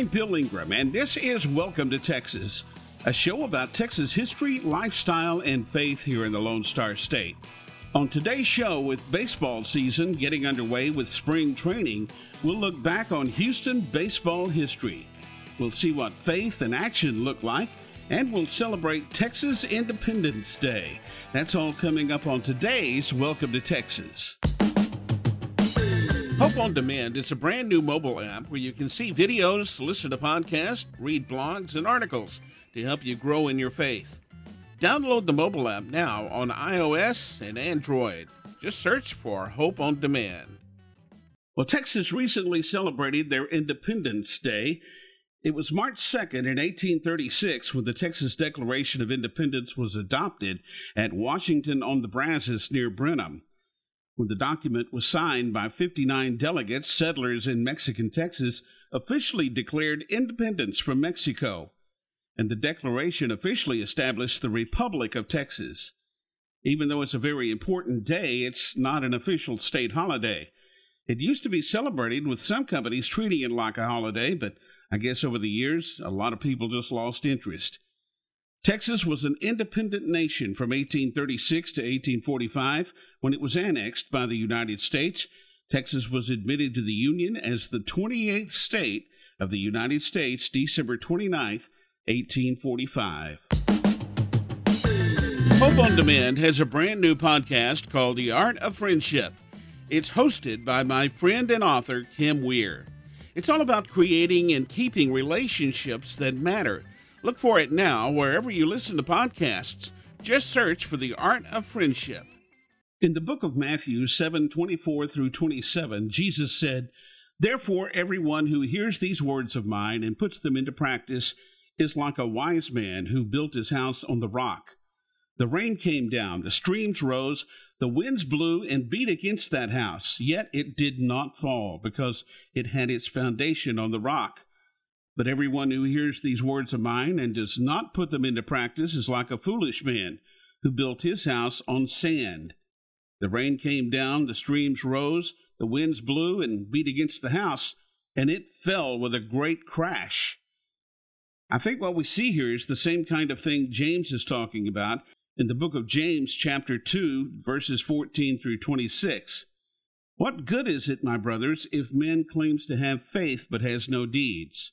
I'm Bill Ingram, and this is Welcome to Texas, a show about Texas history, lifestyle, and faith here in the Lone Star State. On today's show, with baseball season getting underway with spring training, we'll look back on Houston baseball history. We'll see what faith and action look like, and we'll celebrate Texas Independence Day. That's all coming up on today's Welcome to Texas. Hope on Demand is a brand new mobile app where you can see videos, listen to podcasts, read blogs, and articles to help you grow in your faith. Download the mobile app now on iOS and Android. Just search for Hope on Demand. Well, Texas recently celebrated their Independence Day. It was March 2nd in 1836 when the Texas Declaration of Independence was adopted at Washington on the Brazos near Brenham when the document was signed by 59 delegates, settlers in Mexican Texas officially declared independence from Mexico, and the declaration officially established the Republic of Texas. Even though it's a very important day, it's not an official state holiday. It used to be celebrated with some companies treating it like a holiday, but I guess over the years, a lot of people just lost interest. Texas was an independent nation from 1836 to 1845 when it was annexed by the United States. Texas was admitted to the Union as the 28th state of the United States December 29, 1845. Hope on Demand has a brand new podcast called The Art of Friendship. It's hosted by my friend and author, Kim Weir. It's all about creating and keeping relationships that matter Look for it now wherever you listen to podcasts. Just search for the art of friendship. In the book of Matthew 7 24 through 27, Jesus said, Therefore, everyone who hears these words of mine and puts them into practice is like a wise man who built his house on the rock. The rain came down, the streams rose, the winds blew and beat against that house, yet it did not fall, because it had its foundation on the rock. But everyone who hears these words of mine and does not put them into practice is like a foolish man who built his house on sand. The rain came down, the streams rose, the winds blew and beat against the house, and it fell with a great crash. I think what we see here is the same kind of thing James is talking about in the book of James, chapter 2, verses 14 through 26. What good is it, my brothers, if man claims to have faith but has no deeds?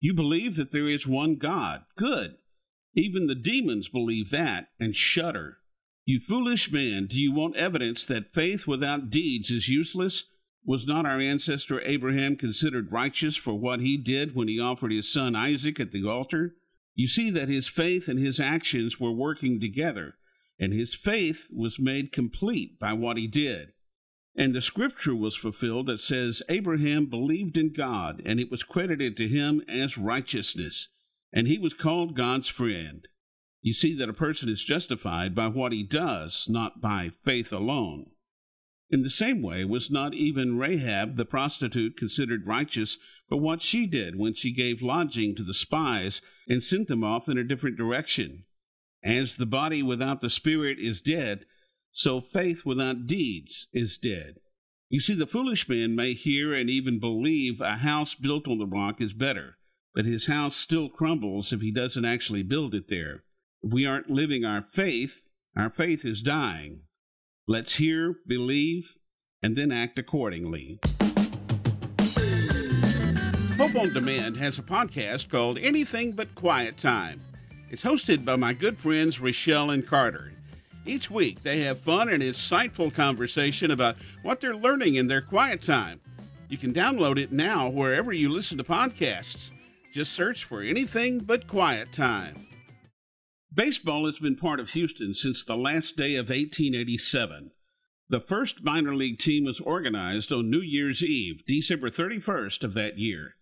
You believe that there is one God. Good. Even the demons believe that and shudder. You foolish man, do you want evidence that faith without deeds is useless? Was not our ancestor Abraham considered righteous for what he did when he offered his son Isaac at the altar? You see that his faith and his actions were working together, and his faith was made complete by what he did. And the scripture was fulfilled that says, Abraham believed in God, and it was credited to him as righteousness, and he was called God's friend. You see that a person is justified by what he does, not by faith alone. In the same way, was not even Rahab the prostitute considered righteous for what she did when she gave lodging to the spies and sent them off in a different direction? As the body without the spirit is dead, so faith without deeds is dead. You see, the foolish man may hear and even believe a house built on the rock is better, but his house still crumbles if he doesn't actually build it there. If we aren't living our faith, our faith is dying. Let's hear, believe, and then act accordingly. Hope on Demand has a podcast called Anything But Quiet Time. It's hosted by my good friends Rochelle and Carter. Each week, they have fun and insightful conversation about what they're learning in their quiet time. You can download it now wherever you listen to podcasts. Just search for anything but quiet time. Baseball has been part of Houston since the last day of 1887. The first minor league team was organized on New Year's Eve, December 31st of that year.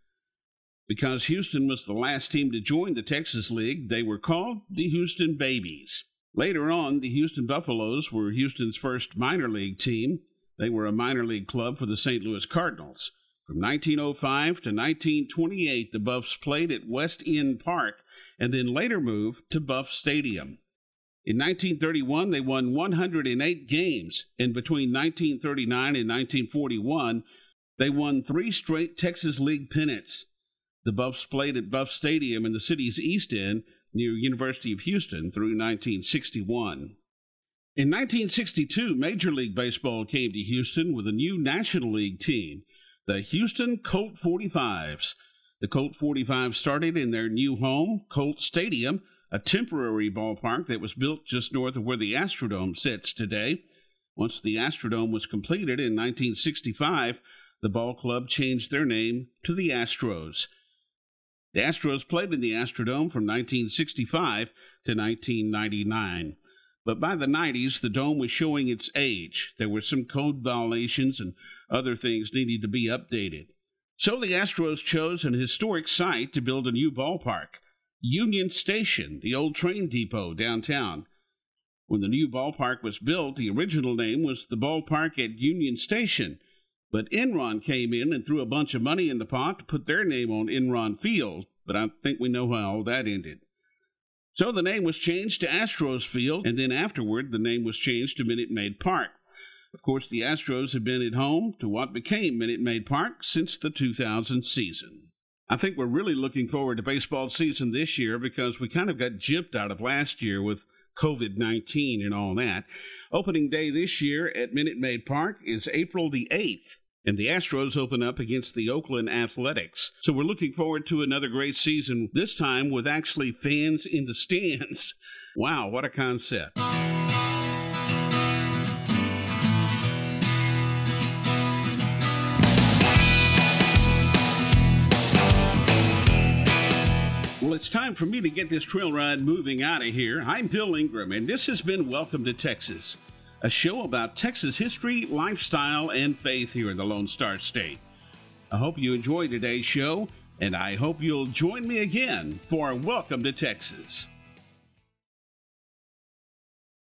Because Houston was the last team to join the Texas League, they were called the Houston Babies. Later on, the Houston Buffaloes were Houston's first minor league team. They were a minor league club for the St. Louis Cardinals. From 1905 to 1928, the Buffs played at West End Park and then later moved to Buff Stadium. In 1931, they won 108 games, and between 1939 and 1941, they won three straight Texas League pennants. The Buffs played at Buff Stadium in the city's east end near University of Houston through 1961. In 1962, Major League Baseball came to Houston with a new National League team the Houston Colt 45s. The Colt 45s started in their new home, Colt Stadium, a temporary ballpark that was built just north of where the Astrodome sits today. Once the Astrodome was completed in 1965, the ball club changed their name to the Astros. The Astros played in the Astrodome from 1965 to 1999. But by the 90s, the dome was showing its age. There were some code violations and other things needed to be updated. So the Astros chose an historic site to build a new ballpark Union Station, the old train depot downtown. When the new ballpark was built, the original name was the ballpark at Union Station. But Enron came in and threw a bunch of money in the pot to put their name on Enron Field, but I think we know how all that ended. So the name was changed to Astros Field, and then afterward the name was changed to Minute Maid Park. Of course, the Astros have been at home to what became Minute Maid Park since the 2000 season. I think we're really looking forward to baseball season this year because we kind of got gypped out of last year with COVID 19 and all that. Opening day this year at Minute Maid Park is April the 8th. And the Astros open up against the Oakland Athletics. So we're looking forward to another great season, this time with actually fans in the stands. Wow, what a concept. It's time for me to get this trail ride moving out of here. I'm Bill Ingram, and this has been Welcome to Texas, a show about Texas history, lifestyle, and faith here in the Lone Star State. I hope you enjoyed today's show, and I hope you'll join me again for Welcome to Texas.